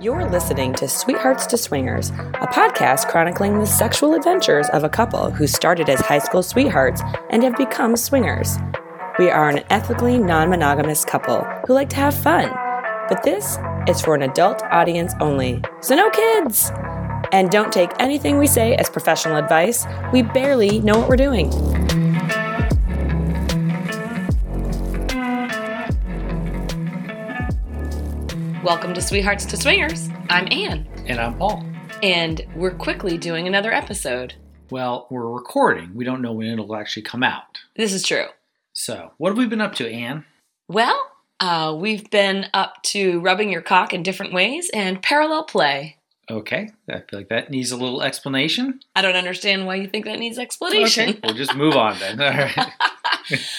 You're listening to Sweethearts to Swingers, a podcast chronicling the sexual adventures of a couple who started as high school sweethearts and have become swingers. We are an ethically non monogamous couple who like to have fun, but this is for an adult audience only, so no kids! And don't take anything we say as professional advice, we barely know what we're doing. Welcome to Sweethearts to Swingers. I'm Anne, And I'm Paul. and we're quickly doing another episode. Well, we're recording. We don't know when it'll actually come out. This is true. So, what have we been up to, Anne? Well, uh, we've been up to rubbing your cock in different ways and parallel play. Okay, I feel like that needs a little explanation. I don't understand why you think that needs explanation. Okay, we'll just move on then. All right.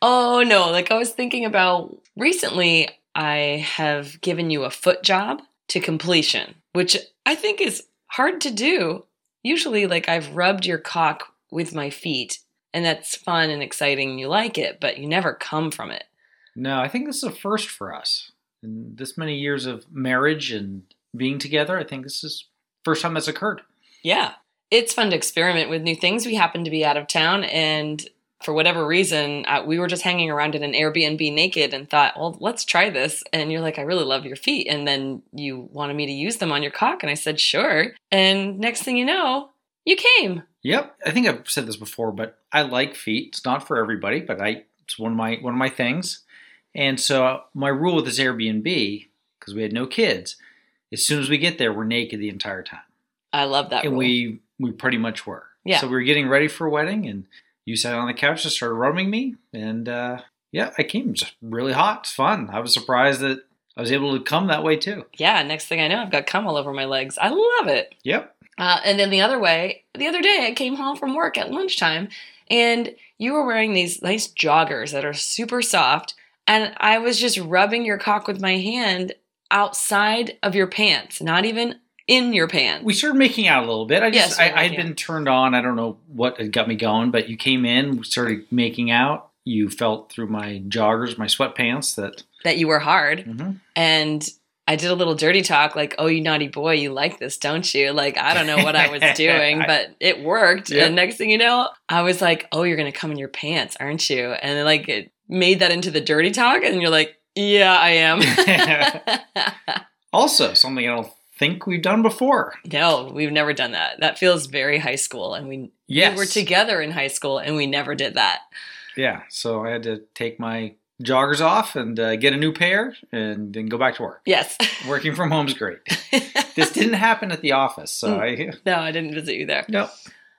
Oh no, like I was thinking about recently, I have given you a foot job to completion, which I think is hard to do. Usually, like I've rubbed your cock with my feet, and that's fun and exciting, and you like it, but you never come from it. No, I think this is a first for us. In this many years of marriage and being together, I think this is first time that's occurred. Yeah. It's fun to experiment with new things. We happen to be out of town, and for whatever reason, uh, we were just hanging around in an Airbnb naked and thought, well, let's try this. And you're like, I really love your feet. And then you wanted me to use them on your cock. And I said, sure. And next thing you know, you came. Yep, I think I've said this before, but I like feet. It's not for everybody, but I it's one of my one of my things. And so my rule with this Airbnb, because we had no kids, as soon as we get there, we're naked the entire time. I love that. and rule. we we pretty much were. Yeah. So we were getting ready for a wedding, and you sat on the couch and started rubbing me, and uh, yeah, I came. Was really hot. It's fun. I was surprised that I was able to come that way too. yeah, next thing I know, I've got cum all over my legs. I love it. Yep. Uh, and then the other way, the other day, I came home from work at lunchtime, and you were wearing these nice joggers that are super soft, and I was just rubbing your cock with my hand outside of your pants, not even in your pants. We started making out a little bit. I Yes, just we I, I had been turned on. I don't know what had got me going, but you came in, started making out. You felt through my joggers, my sweatpants that. that you were hard, Mhm. and I did a little dirty talk, like, "Oh, you naughty boy, you like this, don't you?" Like, I don't know what I was doing, but it worked. Yep. And next thing you know, I was like, "Oh, you're gonna come in your pants, aren't you?" And then, like it made that into the dirty talk, and you're like, "Yeah, I am." Also, something I don't think we've done before. no, we've never done that. That feels very high school, and we, Yes. we were together in high school, and we never did that. Yeah, so I had to take my joggers off and uh, get a new pair and then go back to work. Yes. Working from home's great. This didn't happen at the office, so I no, I didn't visit you there. no.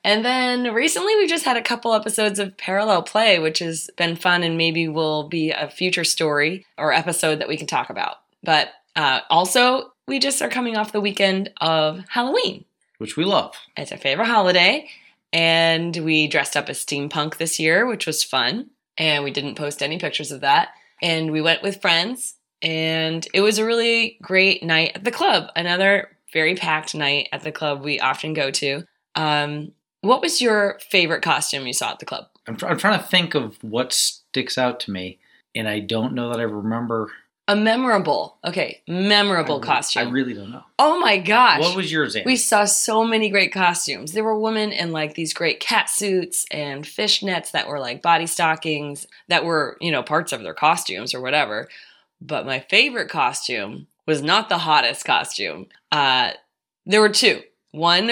And then recently we've just had a couple episodes of Parallel Play, which has been fun and maybe will be a future story or episode that we can talk about. But uh, also, we just are coming off the weekend of Halloween. Which we love. It's our favorite holiday. And we dressed up as steampunk this year, which was fun. And we didn't post any pictures of that. And we went with friends. And it was a really great night at the club. Another very packed night at the club we often go to. Um, what was your favorite costume you saw at the club? I'm, tr- I'm trying to think of what sticks out to me, and I don't know that I remember. A memorable, okay, memorable I re- costume. I really don't know. oh my gosh. What was yours, Anne? We saw so many great costumes. There were women in like these great cat suits and fishnets that were like body stockings that were, you know, parts of their costumes or whatever. But my favorite costume was not the hottest costume. Uh, there were two. One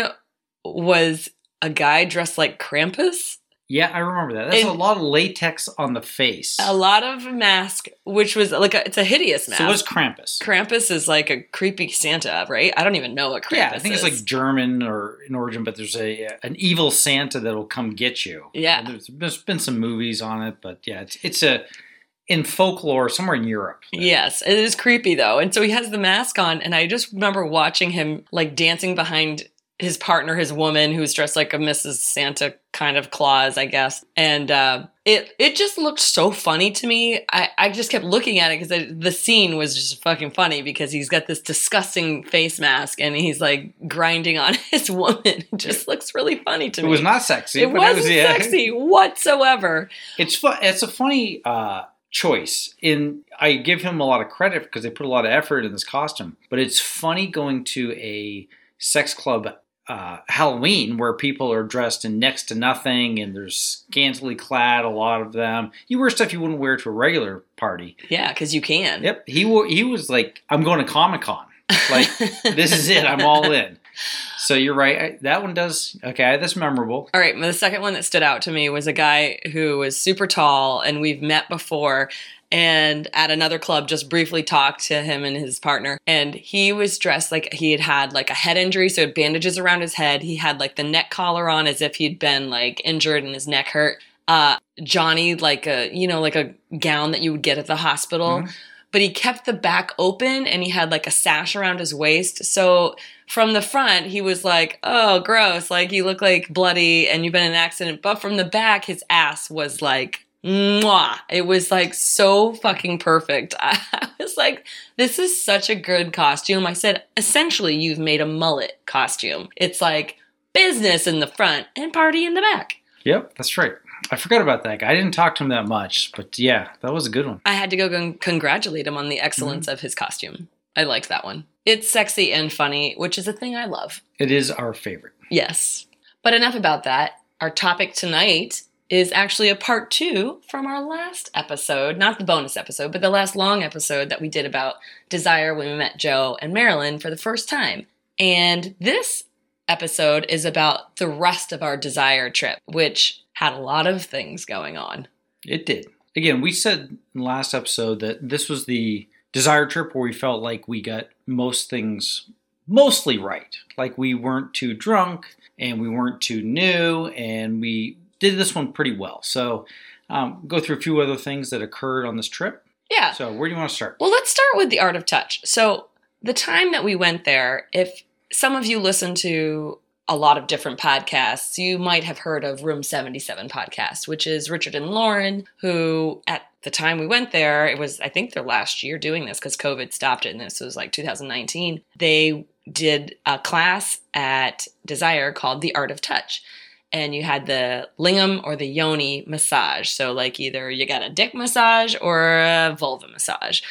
was a guy dressed like Krampus, yeah, I remember that. That's And- a lot of latex on the face. a lot of mask, which was like a, it's a hideous mask. so what's Krampus? Krampus is like a creepy Santa, right? I don't even know what Krampus yeah, I think is. it's like German or in origin, but there's a an evil Santa that'll come get you. Yeah. There's, there's been some movies on it, but yeah, it's it's a in folklore somewhere in Europe. Yes, it is creepy though. And so he has the mask on, and I just remember watching him like dancing behind his partner, his woman, who's dressed like a Mrs. Santa kind of Claus, I guess. And uh, it it just looked so funny to me. I, I just kept looking at it because the scene was just fucking funny because he's got this disgusting face mask and he's like grinding on his woman. It just looks really funny to me. It was not sexy. It wasn't was, yeah. sexy whatsoever. It's fun. It's a funny uh, choice. In I give him a lot of credit because they put a lot of effort in this costume. But it's funny going to a sex club uh, Halloween where people are dressed in next to nothing and there's scantily clad. A lot of them. You wear stuff you wouldn't wear to a regular party. Yeah, because you can. Yep. He wore. He was like, I'm going to Comic Con. Like this is it. I'm all in. So you're right. I, that one does. Okay, that's memorable. All right, the second one that stood out to me was a guy who was super tall, and we've met before. And at another club, just briefly talked to him and his partner. And he was dressed like he had had like a head injury, so he had bandages around his head. He had like the neck collar on as if he'd been like injured and his neck hurt. Uh, Johnny, like a you know, like a gown that you would get at the hospital. Mhm. But he kept the back open and he had like a sash around his waist. So from the front, he was like, oh, gross. Like, you look like bloody and you've been in an accident. But from the back, his ass was like, mwah. It was like so fucking perfect. I was like, this is such a good costume. I said, essentially, you've made a mullet costume. It's like business in the front and party in the back. Yep, that's right. I forgot about that guy. I didn't talk to him that much, but yeah, that was a good one. I had to go con- congratulate him on the mm-hmm. excellence of his costume. I liked that one. It's sexy and funny, which is a thing I love. It is our favorite. Yes. But enough about that. Our topic tonight is actually a part two from our last episode, not the bonus episode, but the last long episode that we did about Desire when we met Joe and Marilyn for the first time. And this episode is about the rest of our Desire trip, which had a lot of things going on. It did. Again, we said in the last episode that this was the desire trip where we felt like we got most things mostly right. Like we weren't too drunk and we weren't too new and we did this one pretty well. So, um, go through a few other things that occurred on this trip. Yeah. So, where do you want to start? Well, let's start with the art of touch. So, the time that we went there, if some of you listen to a lot of different podcasts, you might have heard of Room 77 podcast, which is Richard and Lauren, who at the time we went there, it was, I think, their last year doing this because COVID stopped it and this was like 2019. They did a class at Desire called The Art of Touch. And you had the lingam or the yoni massage. So, like, either you got a dick massage or a vulva massage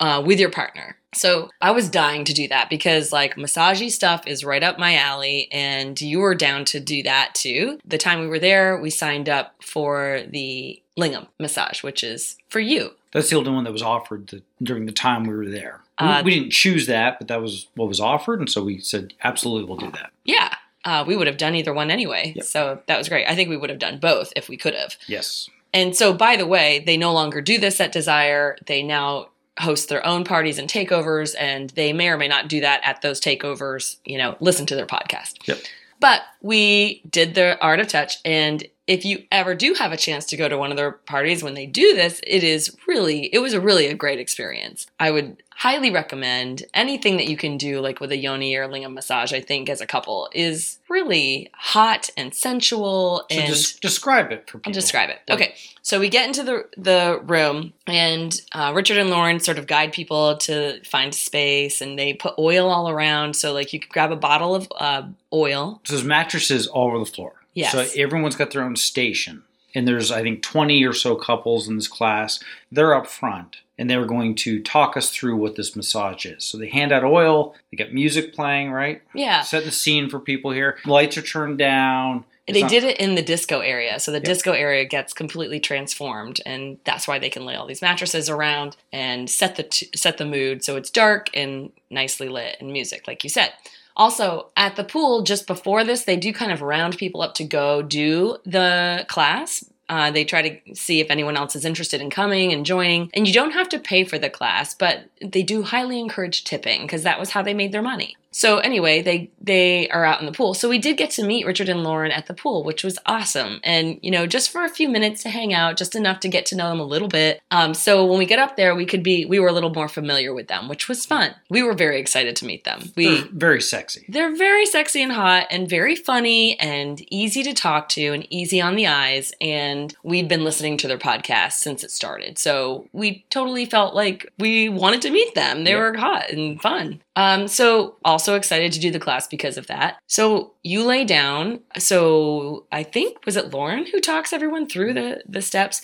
uh, with your partner. So I was dying to do that because like massagey stuff is right up my alley, and you were down to do that too. The time we were there, we signed up for the lingam massage, which is for you. That's the only one that was offered the, during the time we were there. We- Uh, we didn't choose that, but that was what was offered, and so we said absolutely we'll do that. Yeah, uh, we would have done either one anyway. Yep. So that was great. I think we would have done both if we could have. Yes. And so, by the way, they no longer do this at Desire. They now host their own parties and takeovers, and they may or may not do that at those takeovers. You know, listen to their podcast. Yep. But we did the Art of Touch, and if you ever do have a chance to go to one of their parties when they do this, it is really, it was a really a great experience. I would highly recommend anything that you can do, like with a yoni or lingam massage. I think as a couple is really hot and sensual So and just describe it for people. I'll describe it. Okay, so we get into the the room, and uh, Richard and Lauren sort of guide people to find space, and they put oil all around. So like you could grab a bottle of uh, oil. So there's mattresses all over the floor. Yes. So everyone's got their own station. And there's, I think, 20 or so couples in this class. They're up front and they were going to talk us through what this massage is. So they hand out oil, they got music playing, right? Yeah, Set the scene for people here. Lights are turned down. It's they not- did it in the disco area. So the disco area gets completely transformed, and that's why they can lay all these mattresses around and set the t- set the mood. So it's dark and nicely lit and music, like you said. Also, at the pool, just before this, they do kind of round people up to go do the class. Uh, they try to see if anyone else is interested in coming and joining. And you don't have to pay for the class, but they do highly encourage tipping because that was how they made their money. So anyway, they they are out in the pool. So we did get to meet Richard and Lauren at the pool, which was awesome. And you know, just for a few minutes to hang out, just enough to get to know them a little bit. Um, so when we get up there, we could be we were a little more familiar with them, which was fun. We were very excited to meet them. We They're very sexy. they're very sexy and hot and very funny and easy to talk to and easy on the eyes. And we'd been listening to their podcast since it started. So we totally felt like we wanted to meet them. They Yep. were hot and fun. Um, so also excited to do the class because of that. So you lay down. So I think was it Lauren who talks everyone through the the steps.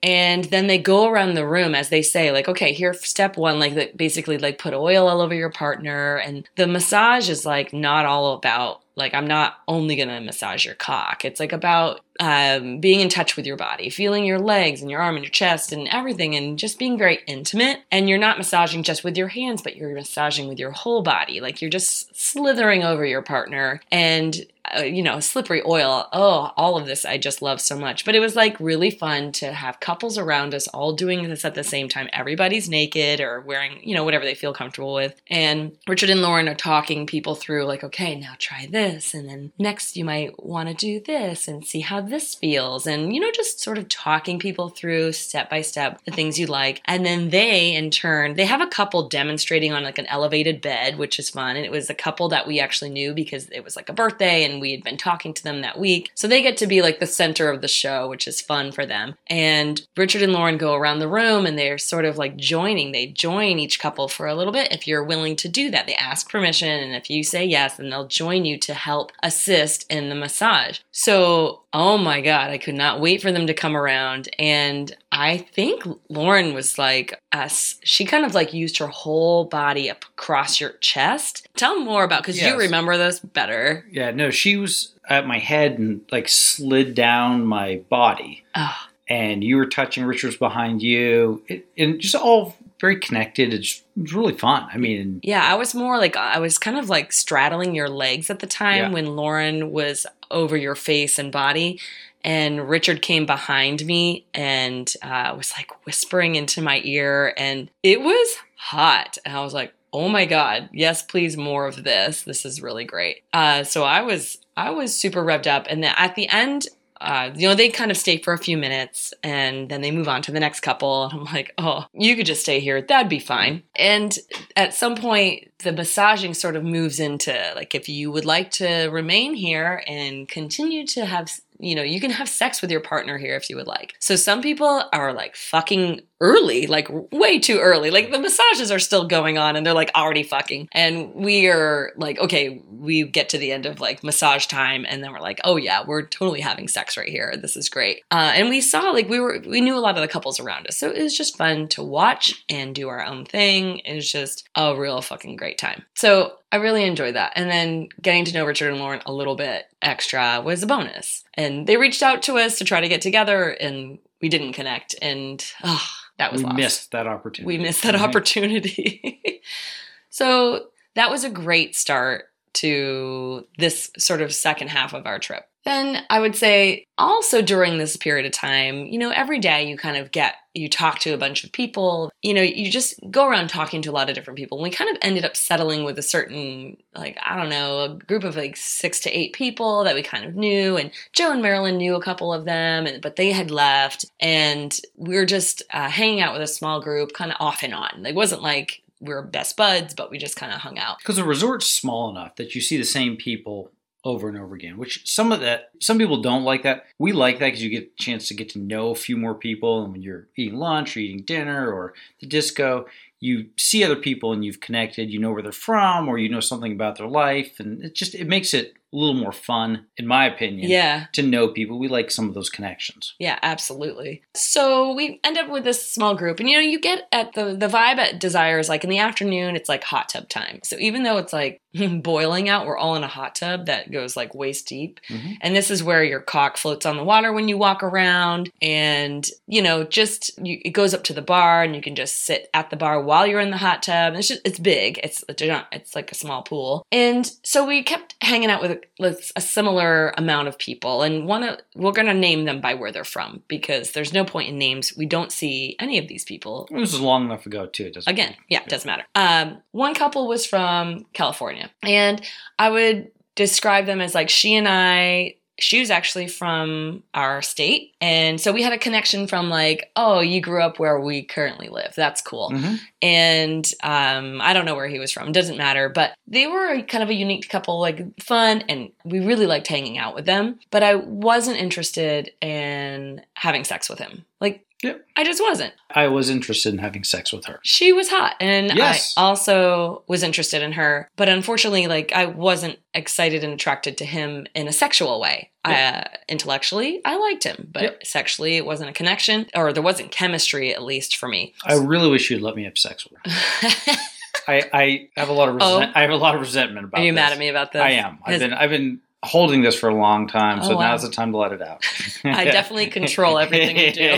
And then they go around the room as they say, like, okay, here, step one, like, basically, like, put oil all over your partner. And the massage is like not all about, like, I'm not only gonna massage your cock. It's like about um, being in touch with your body, feeling your legs and your arm and your chest and everything, and just being very intimate. And you're not massaging just with your hands, but you're massaging with your whole body. Like you're just slithering over your partner and uh, you know, slippery oil. Oh, all of this I just love so much. But it was like really fun to have couples around us all doing this at the same time. Everybody's naked or wearing, you know, whatever they feel comfortable with. And Richard and Lauren are talking people through, like, okay, now try this. And then next you might want to do this and see how this feels. And, you know, just sort of talking people through step by step the things you like. And then they, in turn, they have a couple demonstrating on like an elevated bed, which is fun. And it was a couple that we actually knew because it was like a birthday and we had been talking to them that week. So they get to be like the center of the show, which is fun for them. And Richard and Lauren go around the room and they're sort of like joining. They join each couple for a little bit if you're willing to do that. They ask permission. And if you say yes, then they'll join you to help assist in the massage. So Oh my God, I could not wait for them to come around. And I think Lauren was like us. She kind of like used her whole body up across your chest. Tell more about because Yes. you remember this better. Yeah, no, she was at my head and like slid down my body, Oh, and you were touching. Richard's behind you, it, and just all very connected. It's, it was really fun. I mean, yeah, I was more like I was kind of like straddling your legs at the time Yeah. when Lauren was over your face and body. And Richard came behind me and uh, was like whispering into my ear, and it was hot. And I was like, "Oh my god, yes, please, more of this. This is really great." Uh, so I was, I was super revved up, and then at the end, uh, you know, they kind of stay for a few minutes, and then they move on to the next couple. And I'm like, "Oh, you could just stay here. That'd be fine." And at some point, the massaging sort of moves into like, if you would like to remain here and continue to have you know, you can have sex with your partner here if you would like. So some people are like fucking early, like way too early. Like the massages are still going on and they're like already fucking. And we are like, okay, we get to the end of like massage time and then we're like, oh yeah, we're totally having sex right here. This is great. Uh, and we saw like we were, we knew a lot of the couples around us. So it was just fun to watch and do our own thing. It was just a real fucking great time. So I really enjoyed that. And then getting to know Richard and Lauren a little bit extra was a bonus. And they reached out to us to try to get together and we didn't connect. And oh, that was we lost. missed that opportunity. We missed that Mhm. opportunity. so that was a great start to this sort of second half of our trip. Then I would say also during this period of time, you know, every day you kind of get, you talk to a bunch of people, you know, you just go around talking to a lot of different people. And we kind of ended up settling with a certain, like, I don't know, a group of like six to eight people that we kind of knew. And Joe and Marilyn knew a couple of them, and, but they had left. And we were just uh, hanging out with a small group, kind of off and on. It wasn't like we were best buds, but we just kind of hung out. because the resort's small enough that you see the same people over and over again which some of that some people don't like that. We like that because you get a chance to get to know a few more people and when you're eating lunch or eating dinner or the disco you see other people and you've connected you know where they're from or you know something about their life and it just it makes it a little more fun in my opinion Yeah. to know people we like some of those connections Yeah, absolutely. So we end up with this small group, and you know, you get at the the vibe at Desire is like in the afternoon, it's like hot tub time. So even though it's like boiling out, we're all in a hot tub that goes like waist deep, Mhm. and this is where your cock floats on the water when you walk around, and you know, just you, it goes up to the bar, and you can just sit at the bar while you're in the hot tub. And it's just it's big. It's it's like a small pool, and so we kept hanging out with a, with a similar amount of people, and one of we're gonna name them by where they're from because there's no point in names. We don't see any of these people. This is long enough ago too. It doesn't again yeah it doesn't matter. Um, one couple was from california. And i would describe them as like she and i she was actually from our state and so we had a connection from like oh you grew up where we currently live that's cool Mhm. and um, I don't know where he was from. Doesn't matter. But they were kind of a unique couple, like fun, and we really liked hanging out with them. But I wasn't interested in having sex with him. Like Yep. I just wasn't. I was interested in having sex with her. She was hot, and Yes. I also was interested in her. But unfortunately, like I wasn't excited and attracted to him in a sexual way. Uh, intellectually, I liked him, but Yep. sexually, it wasn't a connection, or there wasn't chemistry, at least for me. I really wish you'd let me have sex with her. I, I have a lot of Oh. I have a lot of resentment about. Are you this. mad at me about this? I am. I've been I've been holding this for a long time, so Oh, wow. now's the time to let it out. I definitely control everything you do.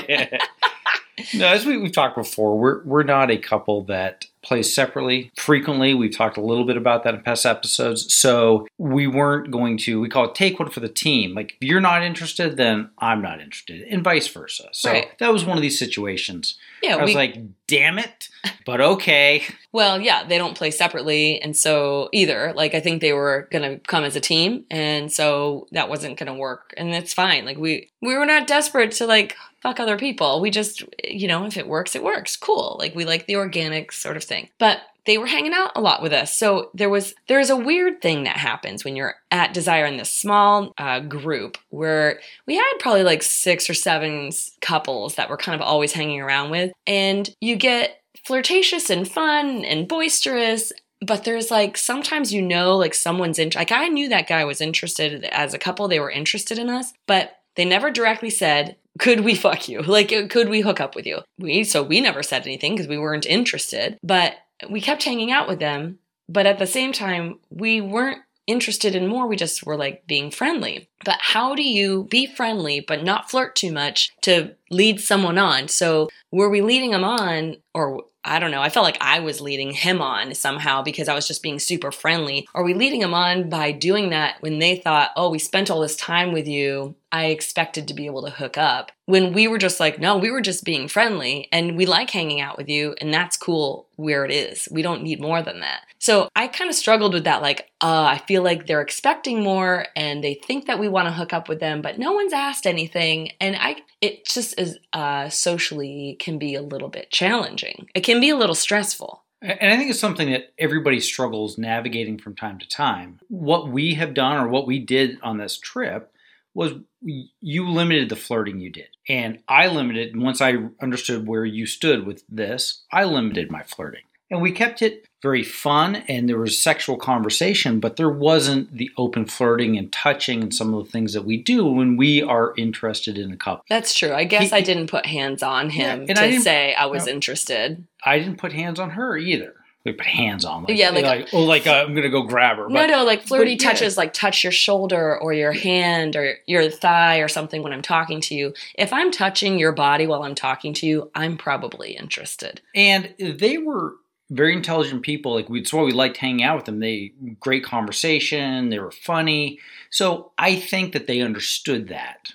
no, as we, we've talked before, we're we're not a couple that plays separately frequently. We've talked a little bit about that in past episodes. So we weren't going to we call it take one for the team. Like if you're not interested, then I'm not interested, and vice versa. So Right. that was one of these situations. Yeah, I was we, like, damn it, but okay. well, yeah, they don't play separately, and so either like I think they were gonna come as a team, and so that wasn't gonna work, and it's fine. Like we we were not desperate to like fuck other people. We just you know if it works, it works. Cool. Like we like the organic sort of thing, but. They were hanging out a lot with us, so there was there is a weird thing that happens when you're at Desire in this small uh, group where we had probably like six or seven couples that we're kind of always hanging around with, and you get flirtatious and fun and boisterous but there's like sometimes you know like someone's in like i knew that guy was interested as a couple they were interested in us but they never directly said could we fuck you? Like could we hook up with you? We so we never said anything because we weren't interested but we kept hanging out with them but at the same time we weren't interested in more we just were like being friendly but how do you be friendly but not flirt too much to lead someone on so were we leading him on or I don't know. I felt like I was leading him on somehow because I was just being super friendly. Are we leading him on by doing that when they thought, oh, we spent all this time with you? I expected to be able to hook up. When we were just like, no, we were just being friendly and we like hanging out with you and that's cool where it is. We don't need more than that. So I kind of struggled with that. Like, uh, I feel like they're expecting more and they think that we want to hook up with them, but no one's asked anything. And I, it just is uh, socially can be a little bit challenging. It can be a little stressful. And I think it's something that everybody struggles navigating from time to time. What we have done or what we did on this trip was you limited the flirting you did. And I limited, once I understood where you stood with this, I limited my flirting. And we kept it very fun and there was sexual conversation, but there wasn't the open flirting and touching and some of the things that we do when we are interested in a couple. That's true. I guess He- I didn't put hands on him Yeah, and I to say I was no. interested. I didn't put hands on her either. We put hands on, like, Yeah, like- oh, like uh, I'm gonna go grab her. no, But no, like flirty but yeah. touches, like touch your shoulder or your hand or your thigh or something when I'm talking to you. If I'm touching your body while I'm talking to you, I'm probably interested. and they were very intelligent people. Like that's why we liked hanging out with them. They great conversation. They were funny. So I think that they understood that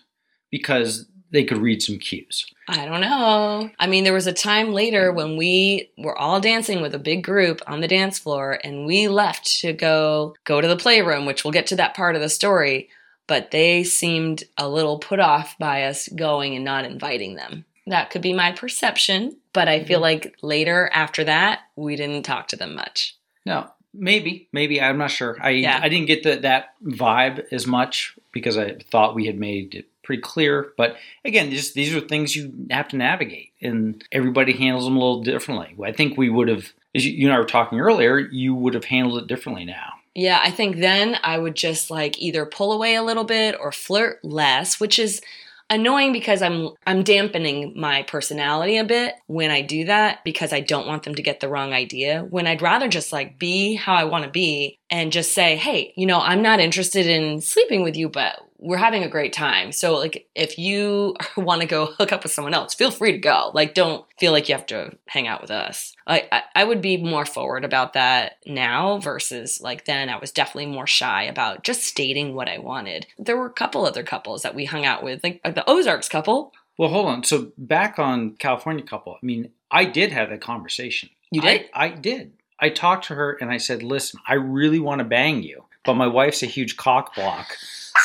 because they could read some cues. I don't know. I mean, there was a time later when we were all dancing with a big group on the dance floor and we left to go go to the playroom, which we'll get to that part of the story, but they seemed a little put off by us going and not inviting them. That could be my perception, but I feel mm-hmm. like later after that, we didn't talk to them much. No, maybe, maybe I'm not sure. I Yeah. I didn't get the, that vibe as much because I thought we had made it pretty clear. But again, just these are things you have to navigate, and everybody handles them a little differently. I think we would have, as you, you and I were talking earlier, you would have handled it differently now. Yeah, I think then I would just like either pull away a little bit or flirt less, which is annoying because I'm I'm dampening my personality a bit when I do that because I don't want them to get the wrong idea. When I'd rather just like be how I want to be and just say, "Hey, you know, I'm not interested in sleeping with you, but we're having a great time. So like if you want to go hook up with someone else, feel free to go. Like don't feel like you have to hang out with us. I, I I would be more forward about that now versus like then I was definitely more shy about just stating what I wanted. There were a couple other couples that we hung out with, like the Ozarks couple. Well, hold on. So back on California couple. I mean, I did have that conversation. You did? I, I did. I talked to her and I said, "Listen, I really want to bang you, but my wife's a huge cock block,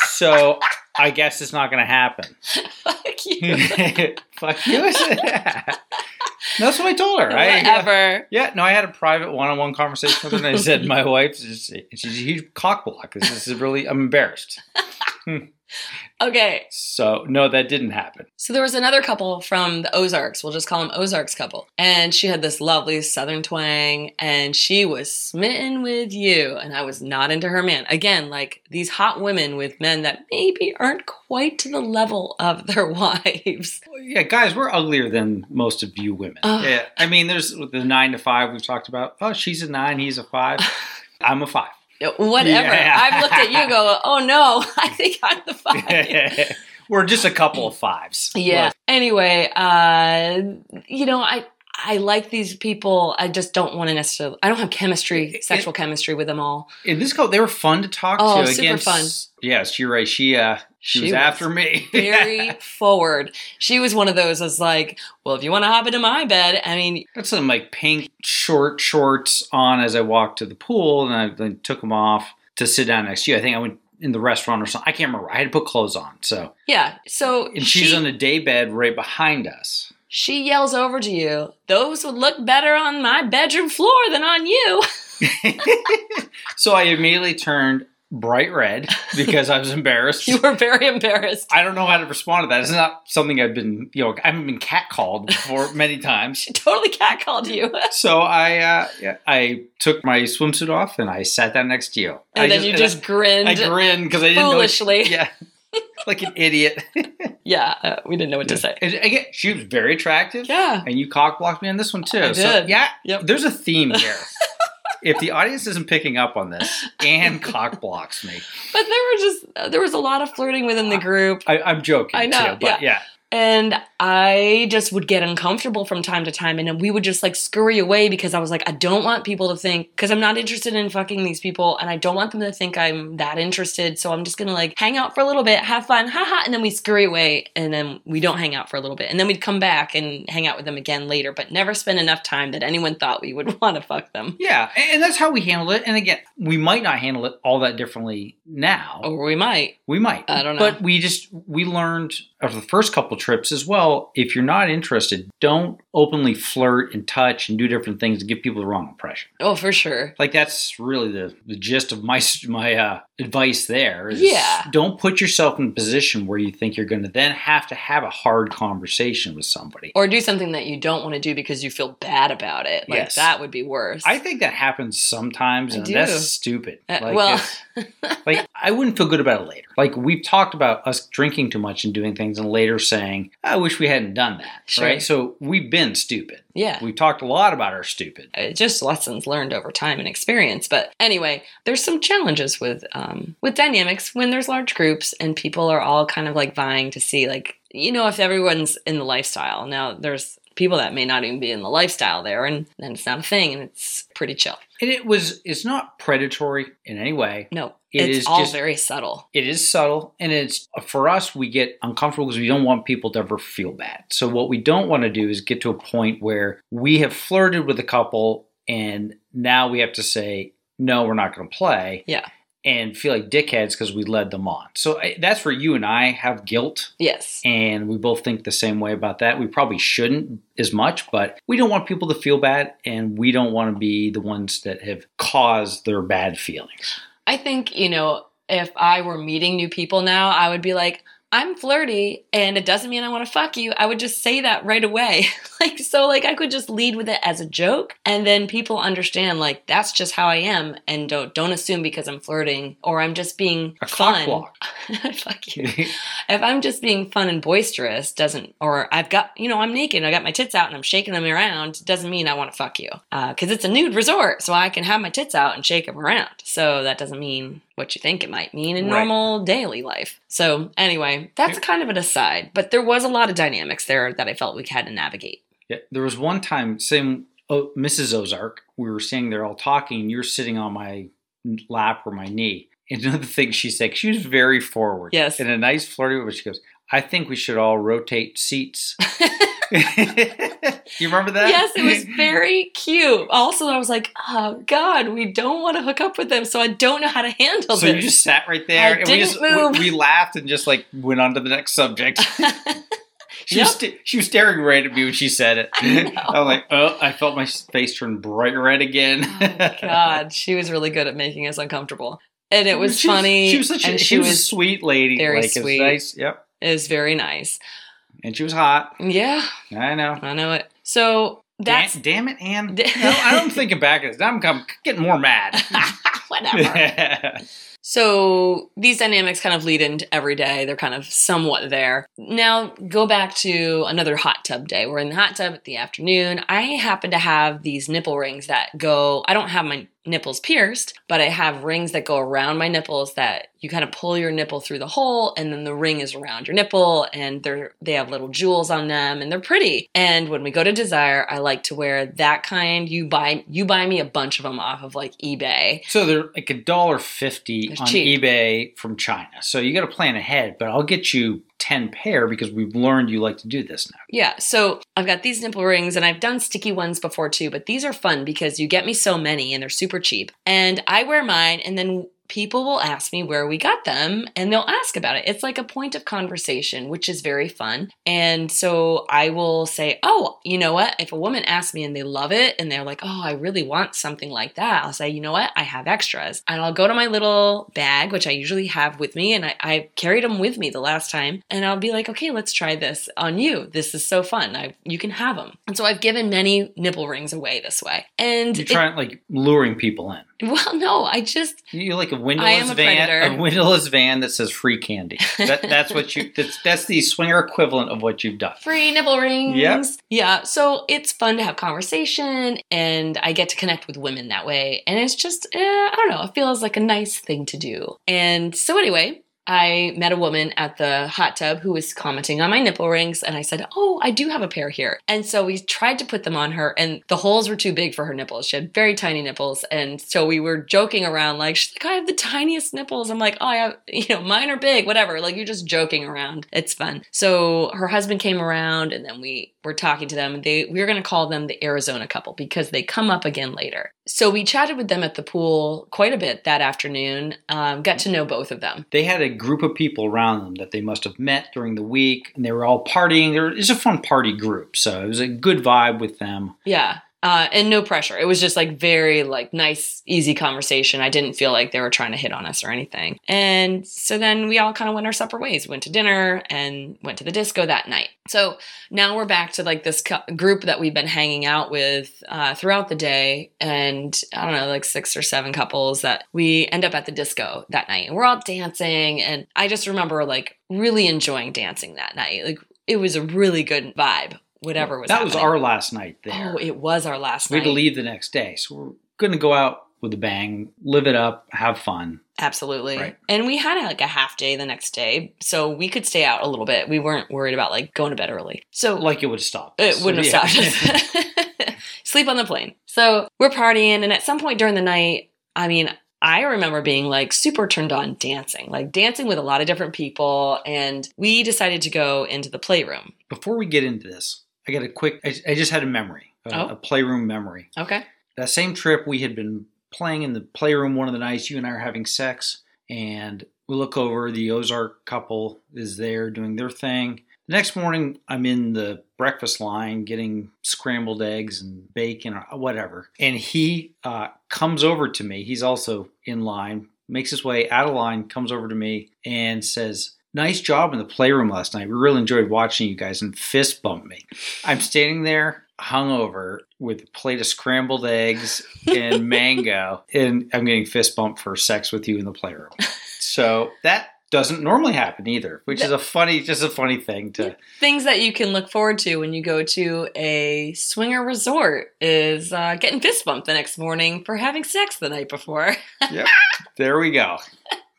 so I guess it's not going to happen." Fuck you. Fuck you. That's what I told her. I, Whatever. yeah, no, I had a private one-on-one conversation with her, and I said, "My wife's just, she's a huge cock block. This is really, I'm embarrassed." Okay. So no, that didn't happen. So there was another couple from the Ozarks. We'll just call them Ozarks couple. And she had this lovely southern twang and she was smitten with you. And I was not into her man. Again, like these hot women with men that maybe aren't quite to the level of their wives. Yeah, guys, we're uglier than most of you women. Ugh. Yeah, I mean, there's the nine to five we've talked about. Oh, she's a nine, he's a five. I'm a five. Whatever. Yeah. I've looked at you go, oh no, I think I'm the five. we're just a couple of fives. Yeah. Anyway, uh, you know, I I like these people. I just don't want to necessarily. I don't have chemistry, It- sexual chemistry with them all. In this couple, they were fun to talk Oh, to. super Again, fun. Yes, you're right. She uh, she, She was, was after me. Very forward. She was one of those. Was like, well, if you want to hop into my bed, I mean, Got some like pink short shorts on as I walked to the pool, and I then took them off to sit down next to you. I think I went in the restaurant or something. I can't remember. I had to put clothes on. So, yeah. So and she's she, on a day bed right behind us. She yells over to you. Those would look better on my bedroom floor than on you. so I immediately turned bright red because I was embarrassed. You were very embarrassed. I don't know how to respond to that. It's not something I've been, you know, I haven't been catcalled before many times. She totally catcalled you. So I, uh, yeah, I took my swimsuit off and I sat down next to you. I And then you just grinned I, I grinned because I didn't foolishly. know. Yeah, like an idiot. Yeah, uh, we didn't know what to say. Again, she was very attractive. Yeah. and you cock blocked me on this one too. I So did. yeah, Yep. there's a theme here. if the audience isn't picking up on this, Anne cock blocks me. But there were just uh, there was a lot of flirting within the group, I, I'm joking. I know, too, but yeah. And I just would get uncomfortable from time to time, and then we would just like scurry away because I was like, I don't want people to think because I'm not interested in fucking these people, and I don't want them to think I'm that interested. So I'm just gonna like hang out for a little bit, have fun, haha, and then we scurry away, and then we don't hang out for a little bit, and then we'd come back and hang out with them again later, but never spend enough time that anyone thought we would want to fuck them. Yeah, and and that's how we handled it. And again, we might not handle it all that differently now. Or we might. We might. I don't know. But we just we learned after the first couple trips as well. If you're not interested, don't openly flirt and touch and do different things to give people the wrong impression. Oh, for sure. Like that's really the, the gist of my my uh, advice there. Is Yeah. Don't put yourself in a position where you think you're going to then have to have a hard conversation with somebody. Or do something that you don't want to do because you feel bad about it. Like Yes. that would be worse. I think that happens sometimes, I and do. that's stupid. Uh, Like, well, like I wouldn't feel good about it later. Like we've talked about us drinking too much and doing things, and later saying, "I wish we hadn't done that." Sure. Right? So we've been stupid. Yeah. We've talked a lot about our stupid. It's just lessons learned over time and experience. But anyway, there's some challenges with um, with dynamics when there's large groups and people are all kind of like vying to see like you know if everyone's in the lifestyle. Now there's people that may not even be in the lifestyle there, and then it's not a thing, and it's pretty chill. And it was. It's not predatory in any way. No, It it's is all just- very subtle. It is subtle, and it's for us. We get uncomfortable because we don't want people to ever feel bad. So what we don't want to do is get to a point where we have flirted with a couple, and now we have to say no, we're not going to play. Yeah. And feel like dickheads because we led them on. So I, that's where you and I have guilt, Yes. and we both think the same way about that. We probably shouldn't as much, but we don't want people to feel bad, and we don't want to be the ones that have caused their bad feelings. I think, you know, if I were meeting new people now, I would be like, I'm flirty and it doesn't mean I want to fuck you. I would just say that right away. like, so, like, I could just lead with it as a joke and then people understand, like, that's just how I am. And don't, don't assume because I'm flirting or I'm just being A fun. fuck you. If I'm just being fun and boisterous, doesn't, or I've got, you know, I'm naked and I got my tits out and I'm shaking them around, doesn't mean I want to fuck you. Uh, because it's a nude resort, so I can have my tits out and shake them around. So that doesn't mean what you think it might mean in Right. normal daily life. So anyway, that's kind of an aside, but there was a lot of dynamics there that I felt we had to navigate. Yeah, there was one time, same oh, Mrs. Ozark, we were sitting there all talking, and you're sitting on my lap or my knee. And another thing she said, she was very forward. Yes. In a nice flirty way, she goes, I think we should all rotate seats. you remember that? yes, it was very cute. Also, I was like, oh God, we don't want to hook up with them, so I don't know how to handle So this. you just sat right there, I and we just move. We, we laughed and just like went on to the next subject. She Yep. was st- she was staring right at me when she said it. I was like, oh, I felt my face turn bright red again. Oh, God, she was really good at making us uncomfortable. and it was She funny. She was such a, she was, a sweet lady. very like, sweet. nice. Yep. it was very nice. And she was hot. Yeah, I know. I know it. So that's damn, damn it, Anne. No, I'm thinking back. I'm, I'm getting more mad. whatever. So these dynamics kind of lead into every day. They're kind of somewhat there. Now go back to another hot tub day. We're in the hot tub at the afternoon. I happen to have these nipple rings that go, I don't have my nipples pierced, but I have rings that go around my nipples that you kind of pull your nipple through the hole and then the ring is around your nipple and they're they have little jewels on them and they're pretty. And when we go to Desire, I like to wear that kind. You buy you buy me a bunch of them off of like eBay. so they're like a dollar fifty on cheap. eBay from China. So you got to plan ahead, but I'll get you ten pair because we've learned you like to do this now. Yeah, so I've got these nipple rings and I've done sticky ones before too, but these are fun because you get me so many and they're super cheap. And I wear mine and then people will ask me where we got them and they'll ask about it. It's like a point of conversation, which is very fun. And so I will say, "Oh, you know what? If a woman asks me and they love it and they're like, "Oh, I really want something like that." I'll say, "You know what? I have extras." And I'll go to my little bag, which I usually have with me and I, I carried them with me the last time, and I'll be like, "Okay, let's try this on you. This is so fun. I, you can have them." And so I've given many nipple rings away this way. And You're it- trying like luring people in. well, no, I just You're like a windowless a van, predator. a windowless van that says free candy. That, that's what you. That's that's the swinger equivalent of what you've done. free nipple rings. Yep. Yeah. So it's fun to have conversation and I get to connect with women that way. And it's just, eh, I don't know, it feels like a nice thing to do. And so, anyway, I met a woman at the hot tub who was commenting on my nipple rings, and I said, Oh, I do have a pair here. And so we tried to put them on her, and the holes were too big for her nipples. She had very tiny nipples. And so we were joking around, like, She's like, I have the tiniest nipples. I'm like, Oh, I have, you know, mine are big, whatever. Like, you're just joking around. It's fun. So her husband came around, and then we were talking to them. They, we were going to call them the Arizona couple because they come up again later. So we chatted with them at the pool quite a bit that afternoon, um, got to know both of them. They had a group of people around them that they must have met during the week, and they were all partying. Was a fun party group, so it was a good vibe with them. Yeah. Uh, and no pressure. It was just like very like nice, easy conversation. I didn't feel like they were trying to hit on us or anything. And so then we all kind of went our separate ways. Went to dinner and went to the disco that night. So now we're back to like this cu- group that we've been hanging out with uh, throughout the day, and I don't know, like six or seven couples that we end up at the disco that night, and we're all dancing. And I just remember like really enjoying dancing that night. Like it was a really good vibe. Whatever was that was our last night there. Oh, it was our last night. we had to leave the next day, so we're going to go out with a bang, live it up, have fun. Absolutely. Right. And we had like a half day the next day, so we could stay out a little bit. We weren't worried about like going to bed early. So Like it would stop. it wouldn't have Yeah. stopped us. Sleep on the plane. So we're partying, and at some point during the night, I mean, I remember being like super turned on dancing, like dancing with a lot of different people. And we decided to go into the playroom. Before we get into this, I got a quick. I, I just had a memory, a, Oh. a playroom memory. Okay. That same trip, we had been playing in the playroom one of the nights. You and I are having sex, and we look over. The Ozark couple is there doing their thing. The next morning, I'm in the breakfast line getting scrambled eggs and bacon or whatever. And he uh, comes over to me. He's also in line, makes his way out of line, comes over to me, and says, Nice job in the playroom last night. We really enjoyed watching you guys and fist bump me. I'm standing there hungover with a plate of scrambled eggs and mango, and I'm getting fist bumped for sex with you in the playroom. So that doesn't normally happen either, which is a funny, just a funny thing to. Things that you can look forward to when you go to a swinger resort is uh, getting fist bumped the next morning for having sex the night before. Yep. There we go.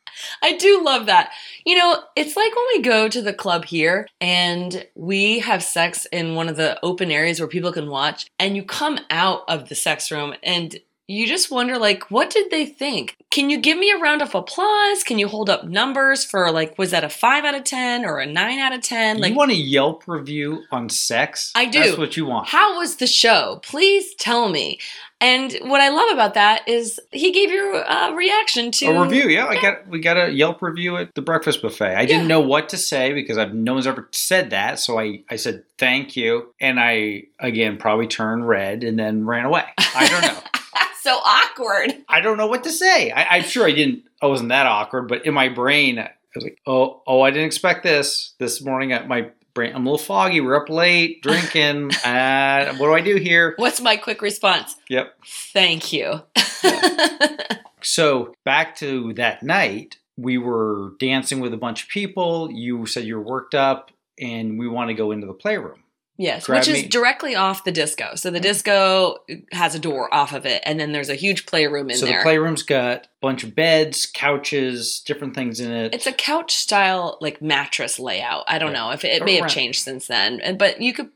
I do love that. You know, it's like when we go to the club here and we have sex in one of the open areas where people can watch, and you come out of the sex room and you just wonder, like, what did they think? Can you give me a round of applause? Can you hold up numbers for, like, was that a five out of 10 or a nine out of 10? Like, you want a Yelp review on sex? I do. That's what you want. how was the show? Please tell me. And what I love about that is he gave you a reaction to A review, yeah. I got we got a Yelp review at the breakfast buffet. I didn't Yeah. know what to say because I've no one's ever said that, so I I said thank you, and I again probably turned red and then ran away. I don't know. so awkward. I don't know what to say. I, I'm sure I didn't. I wasn't that awkward, but in my brain, I was like, "Oh, oh, I didn't expect this this morning." At my I'm a little foggy. We're up late drinking. uh, what do I do here? What's my quick response? Yep. Thank you. So back to that night, we were dancing with a bunch of people. You said you were worked up, and we want to go into the playroom. Yes, Grab which is me. directly off the disco. So the mm. disco has a door off of it, and then there's a huge playroom in so there. So the playroom's got a bunch of beds, couches, different things in it. It's a couch style like mattress layout. I don't Yeah. know if it, it may have changed since then, And- but you could.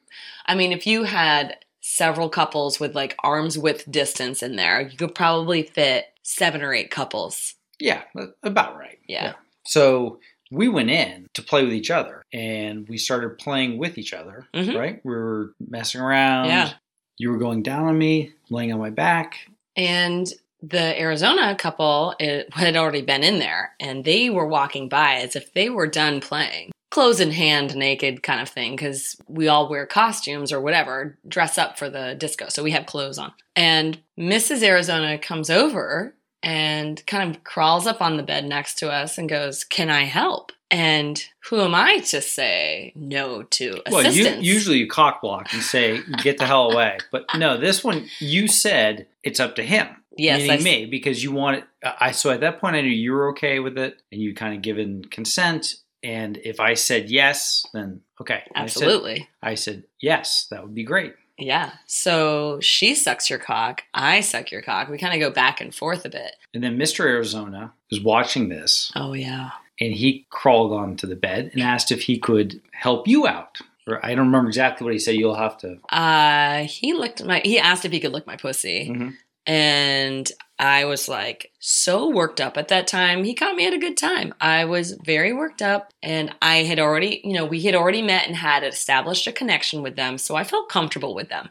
I mean, if you had several couples with like arms width distance in there, you could probably fit seven or eight couples. yeah, about right. Yeah. So we went in to play with each other and we started playing with each other, Mhm. right? We were messing around. Yeah. You were going down on me, laying on my back. And the Arizona couple it, had already been in there, and they were walking by as if they were done playing. Clothes in hand, naked kind of thing, because we all wear costumes or whatever, dress up for the disco. So we have clothes on. And Mrs. Arizona comes over and kind of crawls up on the bed next to us and goes, Can I help? And who am I to say no to assistance? Well, you, usually you cock block and say, get the hell away. But no, this one, you said it's up to him. yes, meaning I- me, because you want it. Uh, I so at that point I knew you were okay with it, and you kind of given consent. And if I said yes, then okay, And I said- absolutely. I said yes, that would be great. Yeah. So she sucks your cock. I suck your cock. We kind of go back and forth a bit. And then Mr. Arizona was watching this, Oh, yeah. and he crawled onto the bed and asked if he could help you out. Or I don't remember exactly what he said. You'll have to. Uh, he licked my, he asked if he could lick my pussy. Mhm. And I was like so worked up at that time. He caught me at a good time. I was very worked up and I had already, you know, we had already met and had established a connection with them. So I felt comfortable with them.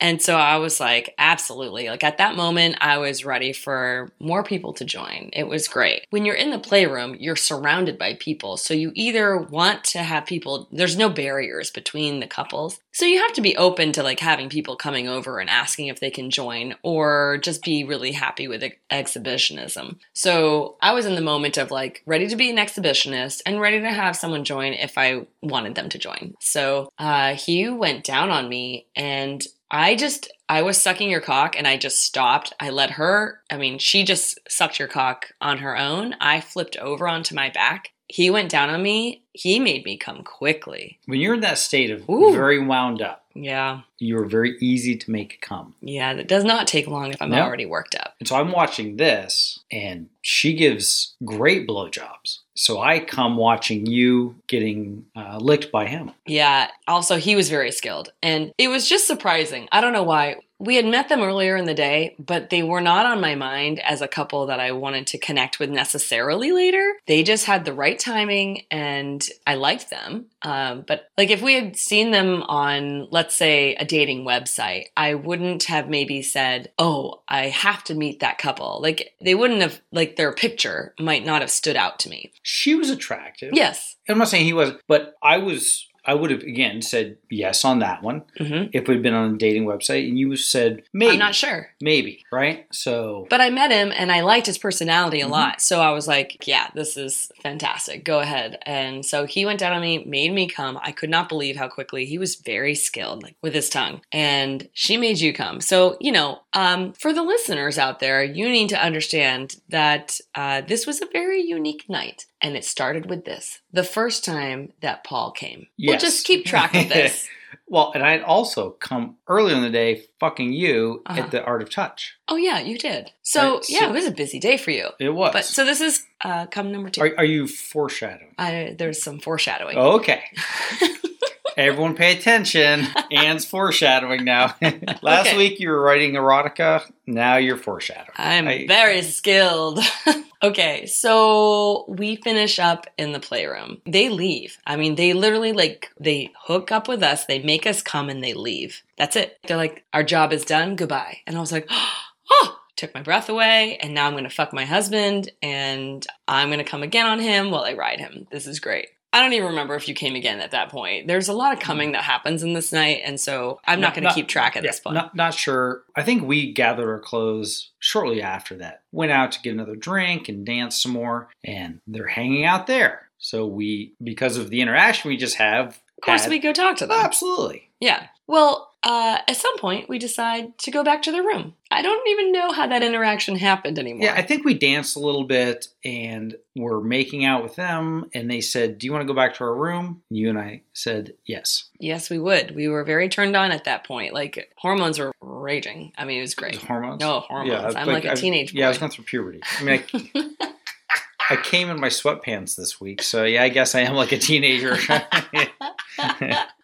And so I was like, absolutely. Like at that moment, I was ready for more people to join. It was great. When you're in the playroom, you're surrounded by people. So you either want to have people, there's no barriers between the couples. So you have to be open to like having people coming over and asking if they can join or just be really happy with ex- exhibitionism. So I was in the moment of like ready to be an exhibitionist and ready to have someone join if I wanted them to join. So uh, he went down on me and I just I was sucking your cock and I just stopped. I let her, I mean, she just sucked your cock on her own. I flipped over onto my back. He went down on me. He made me come quickly. When you're in that state of Ooh. very wound up, Yeah. you're very easy to make come. Yeah, that does not take long if I'm No. already worked up. And so I'm watching this, and she gives great blowjobs. So I come watching you getting uh, licked by him. Yeah. Also, he was very skilled. And it was just surprising. I don't know why. We had met them earlier in the day, but they were not on my mind as a couple that I wanted to connect with necessarily later. They just had the right timing and I liked them. Um, but like if we had seen them on, let's say, a dating website, I wouldn't have maybe said, oh, I have to meet that couple. Like they wouldn't have, like their picture might not have stood out to me. She was attractive. Yes. I'm not saying he was, but I was. I would have again said yes on that one hmm if we'd been on a dating website, and you said maybe, I'm not sure. maybe, right? So But I met him and I liked his personality a Mhm. lot. So I was like, yeah, this is fantastic. Go ahead. And so he went down on me, made me come. I could not believe how quickly he was very skilled like with his tongue. And she made you come. So, you know, um, for the listeners out there, you need to understand that uh, this was a very unique night. And it started with this the first time that Paul came. We'll Yes. just keep track of this. well, and I'd also come earlier in the day, fucking you Uh-huh. at the Art of Touch. oh, yeah, you did. So, Right, so- yeah, it was a busy day for you. It was. But so this is uh, come number two. are, are you foreshadowing? I, there's some foreshadowing. Okay. Everyone pay attention. Anne's foreshadowing now. Last Okay. week you were writing erotica. Now you're foreshadowing. I'm I- very skilled. okay, so we finish up in the playroom. They leave. I mean, they literally like they hook up with us, they make us come and they leave. That's it. They're like, our job is done, goodbye. And I was like, oh, took my breath away, and now I'm gonna fuck my husband and I'm gonna come again on him while I ride him. This is great. I don't even remember if you came again at that point. There's a lot of coming mm. that happens in this night, and so I'm not Not- going to keep track at Yeah, this point. Not, not sure. I think we gathered our clothes shortly after that. Went out to get another drink and dance some more, and they're hanging out there. So we, because of the interaction we just have, of course, had- we go talk to them. absolutely. Yeah. Well, uh, at some point, we decide to go back to the room. I don't even know how that interaction happened anymore. Yeah, I think we danced a little bit and we're making out with them. And they said, Do you want to go back to our room? And you and I said, Yes. yes, we would. We were very turned on at that point. Like hormones were raging. I mean, it was It great. was hormones. No hormones. I'm but like a teenage boy. Yeah, I was going through puberty. I mean, I, I came in my sweatpants this week. So yeah, I guess I am like a teenager.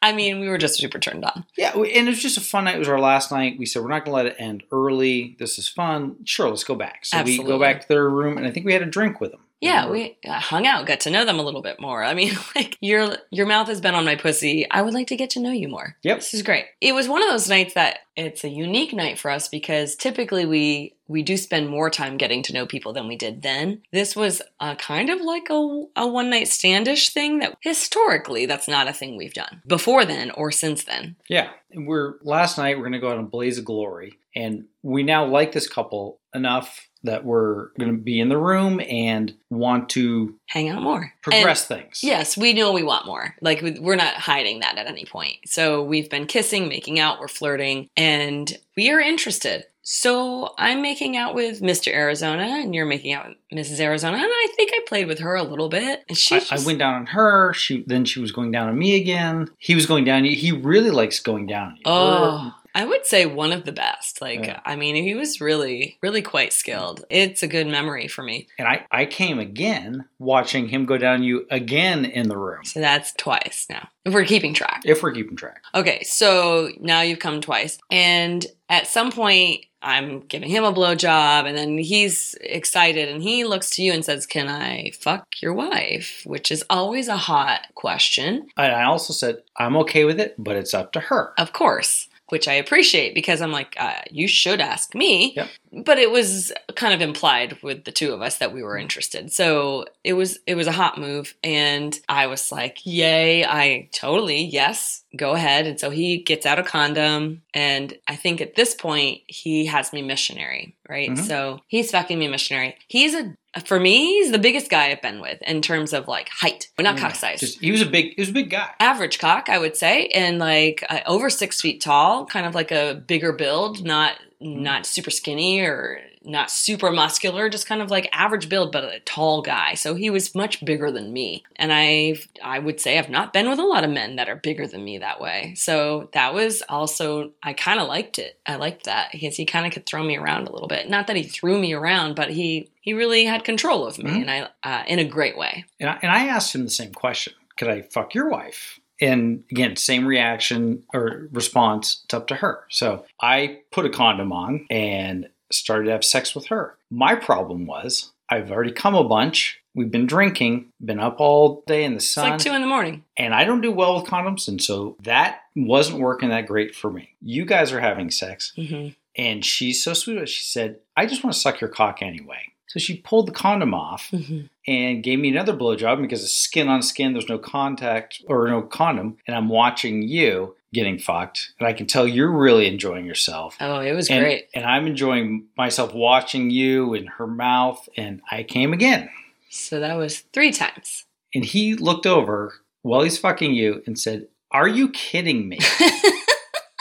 I mean, we were just super turned on. Yeah, and it was just a fun night. It was our last night. We said we're not going to let it end early. This is fun. Sure, let's go back. So we Absolutely. go back to their room, and I think we had a drink with them. Yeah, we uh, hung out, got to know them a little bit more. I mean, like your your mouth has been on my pussy. I would like to get to know you more. Yep. This is great. It was one of those nights that it's a unique night for us because typically we we do spend more time getting to know people than we did then. This was a kind of like a, a one night standish thing that historically that's not a thing we've done before then or since then. Yeah, and we're last night. We're going to go out on Blaze of Glory, and we now like this couple enough that we're going to be in the room and want to Hang out more. And- progress things. Yes, we know we want more. Like we're not hiding that at any point. So we've been kissing, making out, we're flirting, and we are interested. So I'm making out with Mr. Arizona, and you're making out with Mrs. Arizona, and I think I played with her a little bit. And she, I, just, I went down on her. She then she was going down on me again. He was going down. He really likes going down. on you. I would say one of the best. Like, Yeah. I mean, he was really, really quite skilled. It's a good memory for me. And I, I came again watching him go down you again in the room. So that's twice now. If we're keeping track. If we're keeping track. Okay, so now you've come twice. And at some point, I'm giving him a blowjob, and then he's excited and he looks to you and says, Can I fuck your wife? Which is always a hot question, And I also said, I'm okay with it, but it's up to her. of course. Which I appreciate because I'm like, uh, you should ask me. Yep. But it was kind of implied with the two of us that we were interested. So it was it was a hot move, and I was like, "Yay! I totally yes, go ahead." And so he gets out a condom, and I think at this point he has me missionary, right? Mhm. So he's fucking me missionary. He's a for me, he's the biggest guy I've been with in terms of like height, but not Yeah. cock size Just, he was a big he was a big guy. average cock, I would say, and like uh, over six feet tall, kind of like a bigger build, not not super skinny or not super muscular, just kind of like average build, but a tall guy. So he was much bigger than me, and I I would say I've not been with a lot of men that are bigger than me that way. So that was also I kind of liked it. I liked that because he kind of could throw me around a little bit. Not that he threw me around, but he he really had control of me, Mhm. and I uh, in a great way. And I, and I asked him the same question Could I fuck your wife? And again, same reaction or response. It's up to her. So I put a condom on and started to have sex with her. My problem was I've already come a bunch. We've been drinking, been up all day in the It's sun, like two in the morning. and I don't do well with condoms. And so that wasn't working that great for me. You guys are having sex. hmm And she's so sweet. She said, I just want to suck your cock anyway. So she pulled the condom off hmm and gave me another blowjob because it's skin on skin. There's no contact or no condom. And I'm watching you getting fucked. And I can tell you're really enjoying yourself. Oh, it was And, great. and I'm enjoying myself watching you in her mouth. And I came again. So that was three times. And he looked over while he's fucking you and said, Are you kidding me?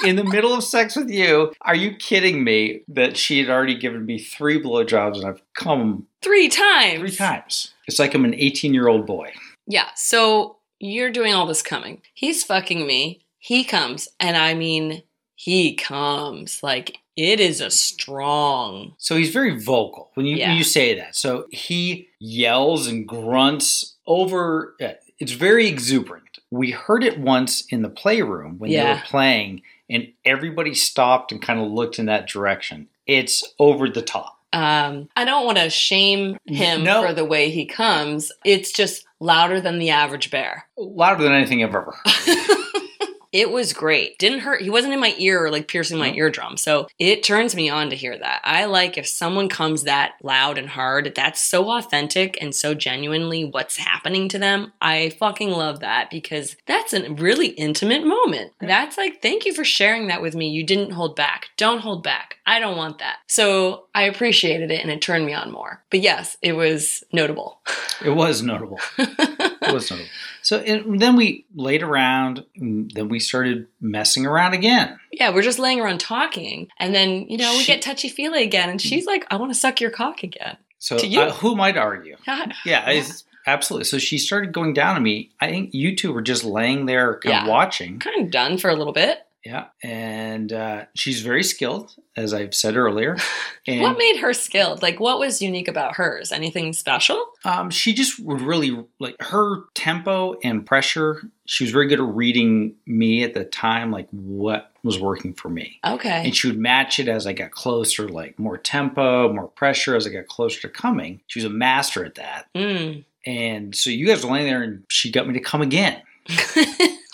in the middle of sex with you, are you kidding me that she had already given me three blowjobs and I've come three times. three times? It's like I'm an 18 year old boy. Yeah. So you're doing all this coming. He's fucking me. He comes. And I mean, he comes. Like, it is a strong. So he's very vocal when you Yeah. when you say that. So he yells and grunts over. It's very exuberant. We heard it once in the playroom when they were playing, and everybody stopped and kind of looked in that direction. It's over the top. Um, I don't want to shame him No. for the way he comes. It's just louder than the average bear. Louder than anything I've ever heard. It was great. Didn't hurt. He wasn't in my ear or like piercing my eardrum. So it turns me on to hear that. I like if someone comes that loud and hard, that's so authentic and so genuinely what's happening to them. I fucking love that because that's a really intimate moment. That's like, thank you for sharing that with me. You didn't hold back. Don't hold back. I don't want that. So I appreciated it and it turned me on more. But yes, it was notable. It was notable. It was notable. So and then we laid around. Then we started messing around again. Yeah, we're just laying around talking, and then you know we She- get touchy feely again, and she's like, "I want to suck your cock again." So To you. uh, who might argue? yeah, Yeah, absolutely. So she started going down on me. I think you two were just laying there, kind of watching. kind of done for a little bit. Yeah, and uh, she's very skilled, as I've said earlier. And what made her skilled? Like, what was unique about hers? Anything special? um, she just would really like her tempo and pressure. She was very good at reading me at the time, like what was working for me. Okay. And she would match it as I got closer, like more tempo, more pressure as I got closer to coming. She was a master at that. Mm. And so you guys were laying there, and she got me to come again,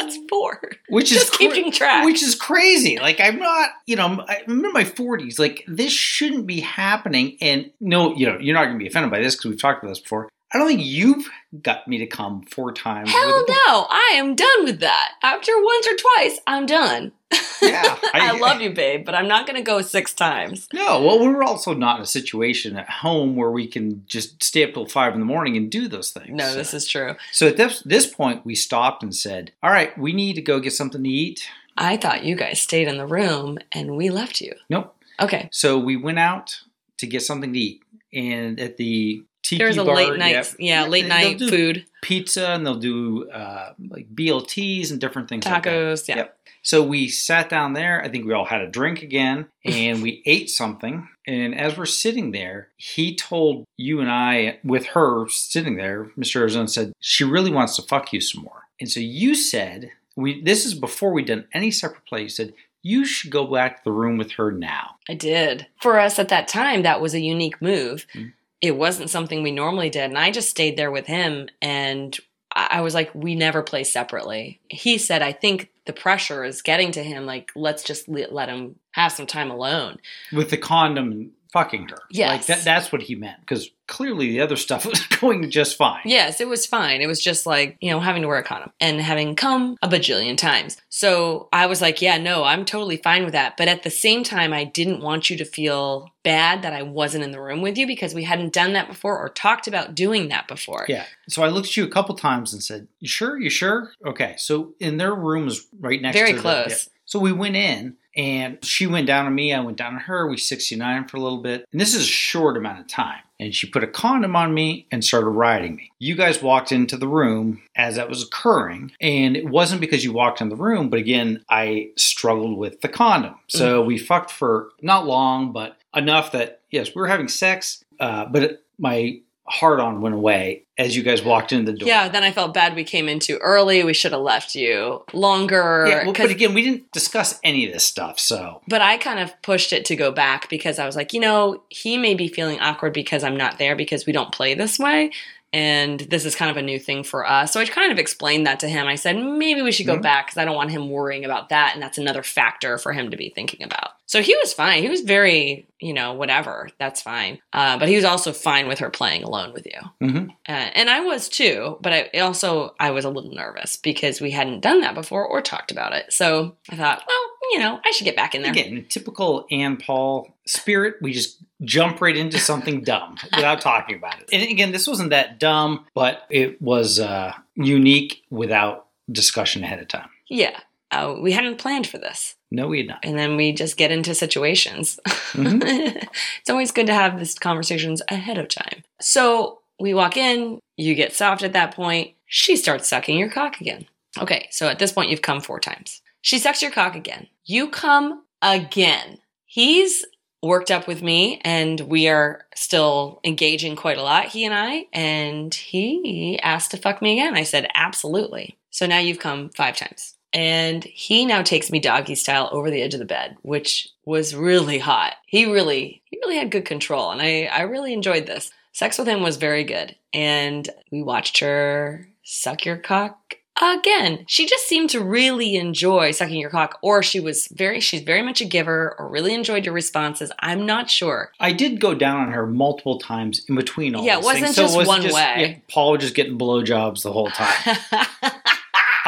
that's four. which is Just keeping track. Which is crazy. Like I'm not, you know, I'm in my 40s. Like this shouldn't be happening. And no, you know, you're not going to be offended by this because we've talked about this before. I don't think you've got me to come four times. Hell no! I am done with that. After once or twice, I'm done. Yeah, I, I- love you, babe, but I'm not going to go six times. No, well, we're also not in a situation at home where we can just stay up till five in the morning and do those things. No, this is true. So at this, this point, we stopped and said, "All right, we need to go get something to eat." I thought you guys stayed in the room and we left you. Nope. Okay. So we went out to get something to eat, and at the tiki There was a bar, late night, yeah, late night food, pizza, and they'll do uh, like BLTs and different things. like that. tacos. yeah. Yep. So we sat down there. I think we all had a drink again, and we ate something. And as we're sitting there, he told you and I, with her sitting there, Mr. Arizona said she really wants to fuck you some more. And so you said, "We." This is before we'd done any separate play. You said you should go back to the room with her now. I did. For us at that time, that was a unique move. Mm. It wasn't something we normally did. And I just stayed there with him. And I was like, we never play separately. He said, I think the pressure is getting to him. Like, let's just let, him have some time alone. with the condom fucking her. Yes. Like that, that's what he meant. Because clearly the other stuff was going just fine. Yes, it was fine. It was just like, you know, having to wear a condom and having come a bajillion times. So I was like, yeah, no, I'm totally fine with that. But at the same time, I didn't want you to feel bad that I wasn't in the room with you because we hadn't done that before or talked about doing that before. Yeah. So I looked at you a couple times and said, "You sure? You sure?" Okay. So in their room was right next Very to the- close. yeah. So we went in and she went down on me, I went down on her. We 69 for a little bit. And this is a short amount of time. And she put a condom on me and started riding me. You guys walked into the room as that was occurring. And it wasn't because you walked in the room, but again, I struggled with the condom. So we fucked for not long, but enough that, yes, we were having sex, uh, but it, my hard on went away as you guys walked in the door. Yeah, then I felt bad we came in too early. We should have left you longer. Yeah, well, but again, we didn't discuss any of this stuff, so But I kind of pushed it to go back because I was like, you know, he may be feeling awkward because I'm not there because we don't play this way. And this is kind of a new thing for us. So I kind of explained that to him. I said, maybe we should go Mhm. back because I don't want him worrying about that. And that's another factor for him to be thinking about. So he was fine. He was very, you know, whatever. That's fine. Uh, but he was also fine with her playing alone with you. Mhm. Uh, and I was too. But I also, I was a little nervous because we hadn't done that before or talked about it. So I thought, well, you know, I should get back in there. again, in typical Anne Paul spirit, we just jump right into something dumb without talking about it. And again, this wasn't that dumb, but it was uh, unique without discussion ahead of time. Yeah. Uh, we hadn't planned for this. No, we had not. And then we just get into situations. Mhm. it's always good to have these conversations ahead of time. So we walk in, you get soft at that point. She starts sucking your cock again. Okay, so at this point, you've come four times. She sucks your cock again. You come again. He's worked up with me and we are still engaging quite a lot, he and I. And he asked to fuck me again. I said, absolutely. So now you've come five times. And he now takes me doggy style over the edge of the bed, which was really hot. He really, he really had good control. And I, I really enjoyed this. Sex with him was very good. And we watched her suck your cock again, she just seemed to really enjoy sucking your cock, or she was very, she's very much a giver, or really enjoyed your responses. I'm not sure. I did go down on her multiple times in between all Yeah, it wasn't things. So just one way. yeah, Paul was just getting blowjobs the whole time.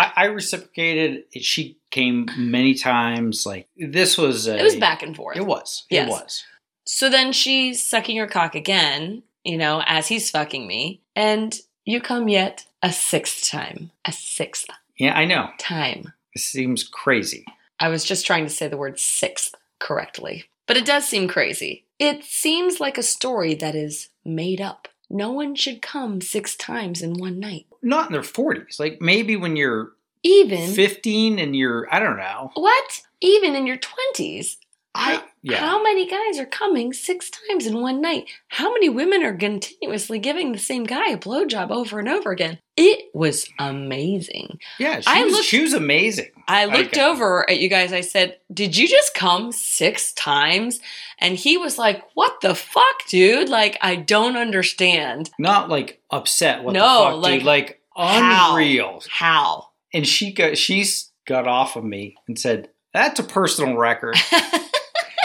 I, I reciprocated. She came many times. Like this was. A, it was back and forth. It was. Yes. It was. So then she's sucking your cock again, you know, as he's fucking me, and you come yet a sixth time. A sixth Yeah, I know. time. It seems crazy. I was just trying to say the word sixth correctly. But it does seem crazy. It seems like a story that is made up. No one should come six times in one night. Not in their forties. Like maybe when you're Even fifteen and you're I don't know. what? Even in your twenties. I yeah. How many guys are coming six times in one night? How many women are continuously giving the same guy a blowjob over and over again? It was amazing. yeah. She I was looked- she was amazing. I looked Okay. over at you guys. I said, Did you just come six times? And he was like, What the fuck, dude? Like, I don't understand. Not like upset. What No, the fuck, like, dude? Like how? unreal. How? And she got she's got off of me and said, "That's a personal record."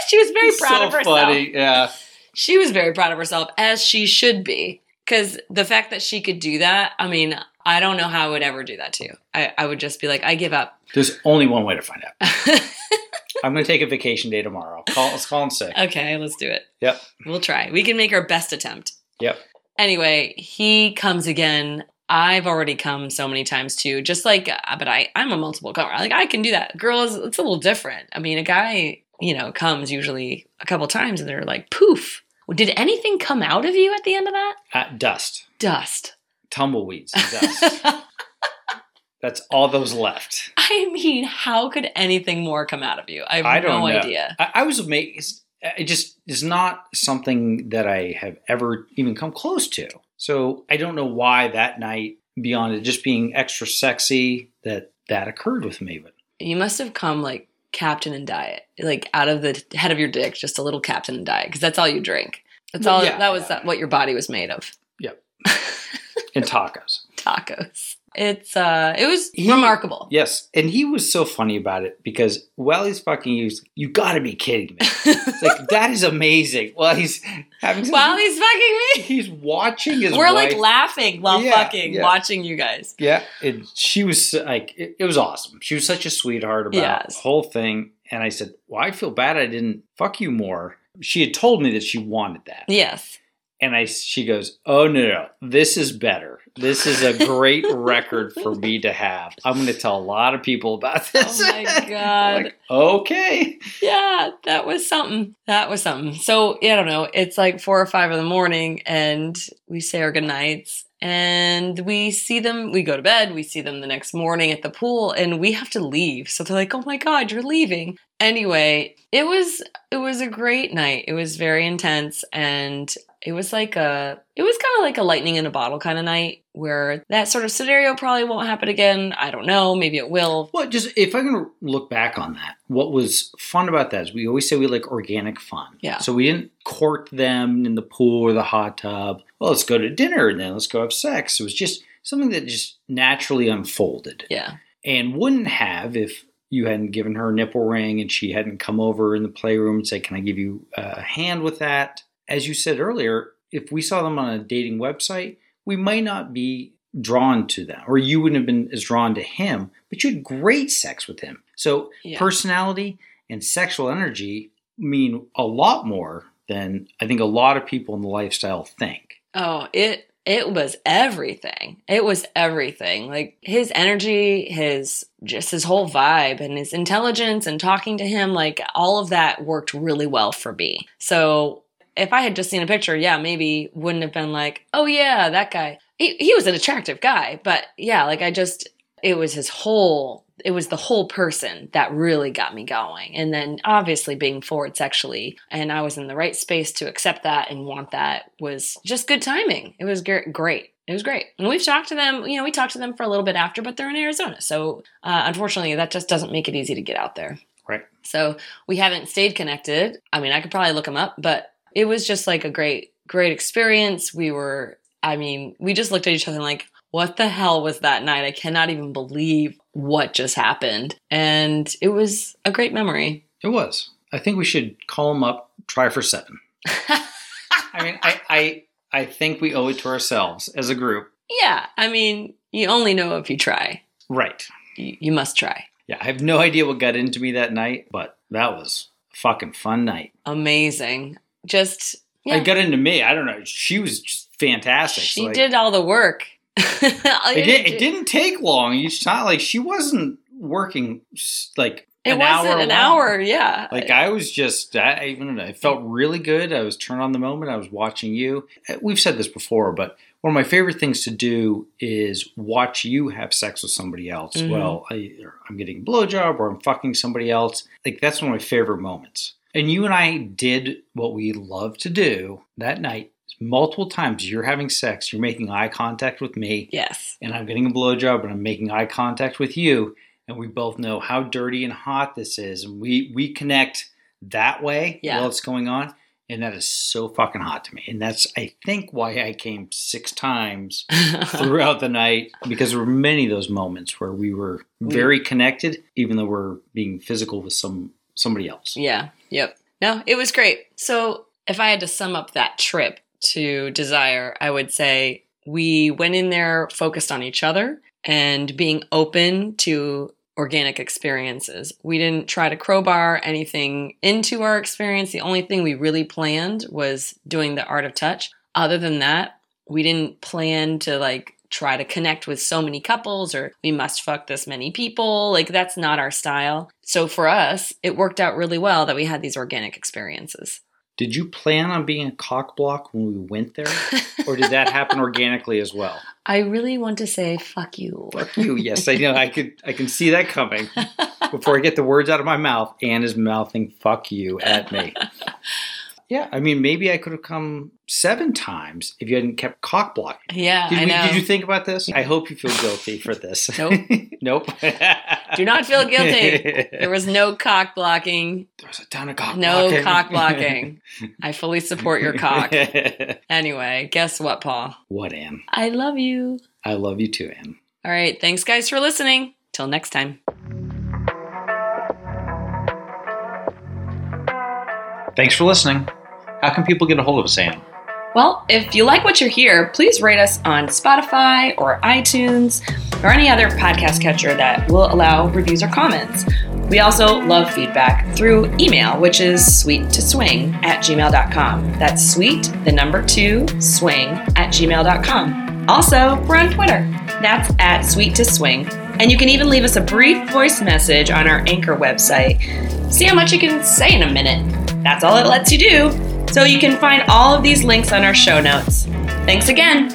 she was very proud so of herself. funny. Yeah. She was very proud of herself, as she should be. Because the fact that she could do that, I mean, I don't know how I would ever do that to you. I, I would just be like, I give up. There's only one way to find out. I'm going to take a vacation day tomorrow. Call, let's call in sick. okay, let's do it. Yep. We'll try. We can make our best attempt. Yep. Anyway, he comes again. I've already come so many times too. Just like, uh, but I, I'm a multiple comer. Like I can do that. Girls, it's a little different. I mean, a guy, you know, comes usually a couple times and they're like, poof. Did anything come out of you at the end of that? Uh, dust, Dust. tumbleweeds, and dust. That's all those left. I mean, how could anything more come out of you? I have I no know. idea. I, I was amazed. It just is not something that I have ever even come close to. So I don't know why that night, beyond it just being extra sexy, that that occurred with me. But You must have come like Captain and Diet, like out of the head of your dick, just a little Captain and Diet, because that's all you drink. That's all. yeah, that was yeah. what your body was made of. Yep. and tacos. Tacos. It's uh, it was He- remarkable. Yes, and he was so funny about it because while he's fucking you, you got to be kidding me. It's like that is amazing. While he's having While he's fucking me, he's watching his we're wife. like laughing while Yeah, fucking, yeah. watching you guys. Yeah, and she was like, it, it was awesome. She was such a sweetheart about Yes. the whole thing. And I said, well, I feel bad I didn't fuck you more. She had told me that she wanted that, Yes. and I she goes, oh no, no, this is better. This is a great record for me to have. I'm going to tell a lot of people about oh this. Oh my God. like, okay. Yeah, that was something. That was something. So, yeah, I don't know. It's like four or five in the morning, and we say our goodnights, and we see them. We go to bed. We see them the next morning at the pool, and we have to leave. So they're like, "Oh my god, you're leaving." Anyway, it was it was a great night. It was very intense, and it was like a it was kind of like a lightning in a bottle kind of night where that sort of scenario probably won't happen again. I don't know. Maybe it will. Well, just if I can look back on that, what was fun about that is we always say we like organic fun. Yeah. So we didn't court them in the pool or the hot tub. Well, let's go to dinner and then let's go have sex. It was just something that just naturally unfolded Yeah. and wouldn't have if you hadn't given her a nipple ring and she hadn't come over in the playroom and say, Can I give you a hand with that? As you said earlier, if we saw them on a dating website, we might not be drawn to them, or you wouldn't have been as drawn to him, but you had great sex with him. So Yeah. personality and sexual energy mean a lot more than I think a lot of people in the lifestyle think. Oh, it it was everything. It was everything. Like his energy, his just his whole vibe and his intelligence and talking to him, like all of that worked really well for me. So if I had just seen a picture, yeah, maybe wouldn't have been like, oh yeah, that guy. He, he was an attractive guy, but yeah, like I just, it was his whole, it was the whole person that really got me going. And then obviously being forward sexually, and I was in the right space to accept that and want that was just good timing. It was great. It was great. And we've talked to them, you know, we talked to them for a little bit after, but they're in Arizona. So uh, unfortunately, that just doesn't make it easy to get out there. Right. So we haven't stayed connected. I mean, I could probably look them up, but it was just like a great, great experience. We were, I mean, we just looked at each other and like, what the hell was that night? I cannot even believe what just happened. And it was a great memory. It was. I think we should call him up, try for seven. I mean, I, I, I think we owe it to ourselves as a group. yeah, I mean, you only know if you try. Right. You, you must try. Yeah, I have no idea what got into me that night, but that was a fucking fun night. Amazing. Just, yeah. It got into me. I don't know. She was just fantastic. she Like, did all the work. It, did, it didn't take long. It's not like she wasn't working like It an wasn't hour an long. hour, yeah. Like I was just, I, know. I felt really good. I was turned on the moment. I was watching you. Uh, We've said this before, but one of my favorite things to do is watch you have sex with somebody else. Mhm. Well, I, I'm getting a blowjob or I'm fucking somebody else. Like that's one of my favorite moments. And you and I did what we love to do that night. Multiple times. You're having sex, you're making eye contact with me, yes. and I'm getting a blowjob and I'm making eye contact with you, and we both know how dirty and hot this is, and we we connect that way Yeah. while it's going on, and that is so fucking hot to me, and that's I think why I came six times throughout the night. Because there were many of those moments where we were very connected, even though we're being physical with some somebody else. yeah. Yep. No, it was great. So, if I had to sum up that trip to Desire, I would say we went in there focused on each other and being open to organic experiences. We didn't try to crowbar anything into our experience. The only thing we really planned was doing the art of touch. Other than that, we didn't plan to like try to connect with so many couples or we must fuck this many people. Like that's not our style. So for us, it worked out really well that we had these organic experiences. Did you plan on being a cock block when we went there, or did that happen organically as well? I really want to say fuck you. Fuck you. Yes, I know. I could. I can see that coming. Before I get the words out of my mouth, Anne is mouthing "fuck you" at me. Yeah, I mean, maybe I could have come seven times if you hadn't kept cock blocking. Yeah, Did, I we- know. did you think about this? I hope you feel guilty for this. Nope. nope. Do not feel guilty. There was no cock blocking, There was a ton of cock no blocking. cock blocking. I fully support your cock. Anyway, guess what, Paul? what, Anne? I love you. I love you too, Anne. All right, thanks guys for listening. Till next time. Thanks for listening. How can people get a hold of us, Anne? Well, if you like what you hear, please rate us on Spotify or iTunes or any other podcast catcher that will allow reviews or comments. We also love feedback through email, which is sweet to swing at gmail.com. That's sweet, the number two, swing at gmail.com. Also, we're on Twitter. That's at sweet to swing. And you can even leave us a brief voice message on our Anchor website. See how much you can say in a minute. That's all it lets you do. So you can find all of these links on our show notes. Thanks again.